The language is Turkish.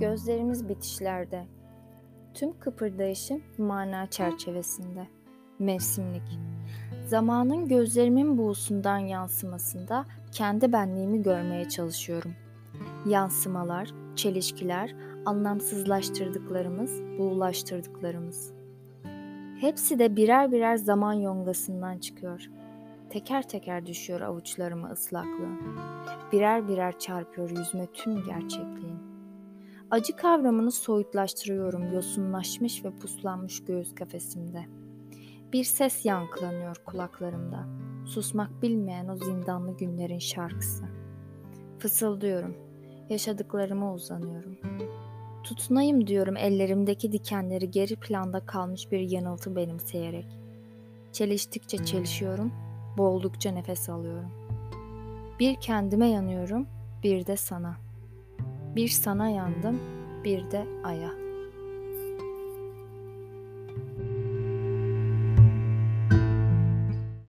Gözlerimiz bitişlerde. Tüm kıpırdayışım mana çerçevesinde. Mevsimlik. Zamanın gözlerimin buğusundan yansımasında kendi benliğimi görmeye çalışıyorum. Yansımalar, çelişkiler, anlamsızlaştırdıklarımız, buğulaştırdıklarımız. Hepsi de birer birer zaman yongasından çıkıyor. Teker teker düşüyor avuçlarıma ıslaklığın. Birer birer çarpıyor yüzüme tüm gerçekliğin. Acı kavramını soyutlaştırıyorum yosunlaşmış ve puslanmış göğüs kafesimde. Bir ses yankılanıyor kulaklarımda. Susmak bilmeyen o zindanlı günlerin şarkısı. Fısıldıyorum. Yaşadıklarıma uzanıyorum. Tutunayım diyorum ellerimdeki dikenleri geri planda kalmış bir yanıltı benimseyerek. Çeliştikçe çelişiyorum, boğuldukça nefes alıyorum. Bir kendime yanıyorum, bir de sana. Bir sana yandım, bir de aya.''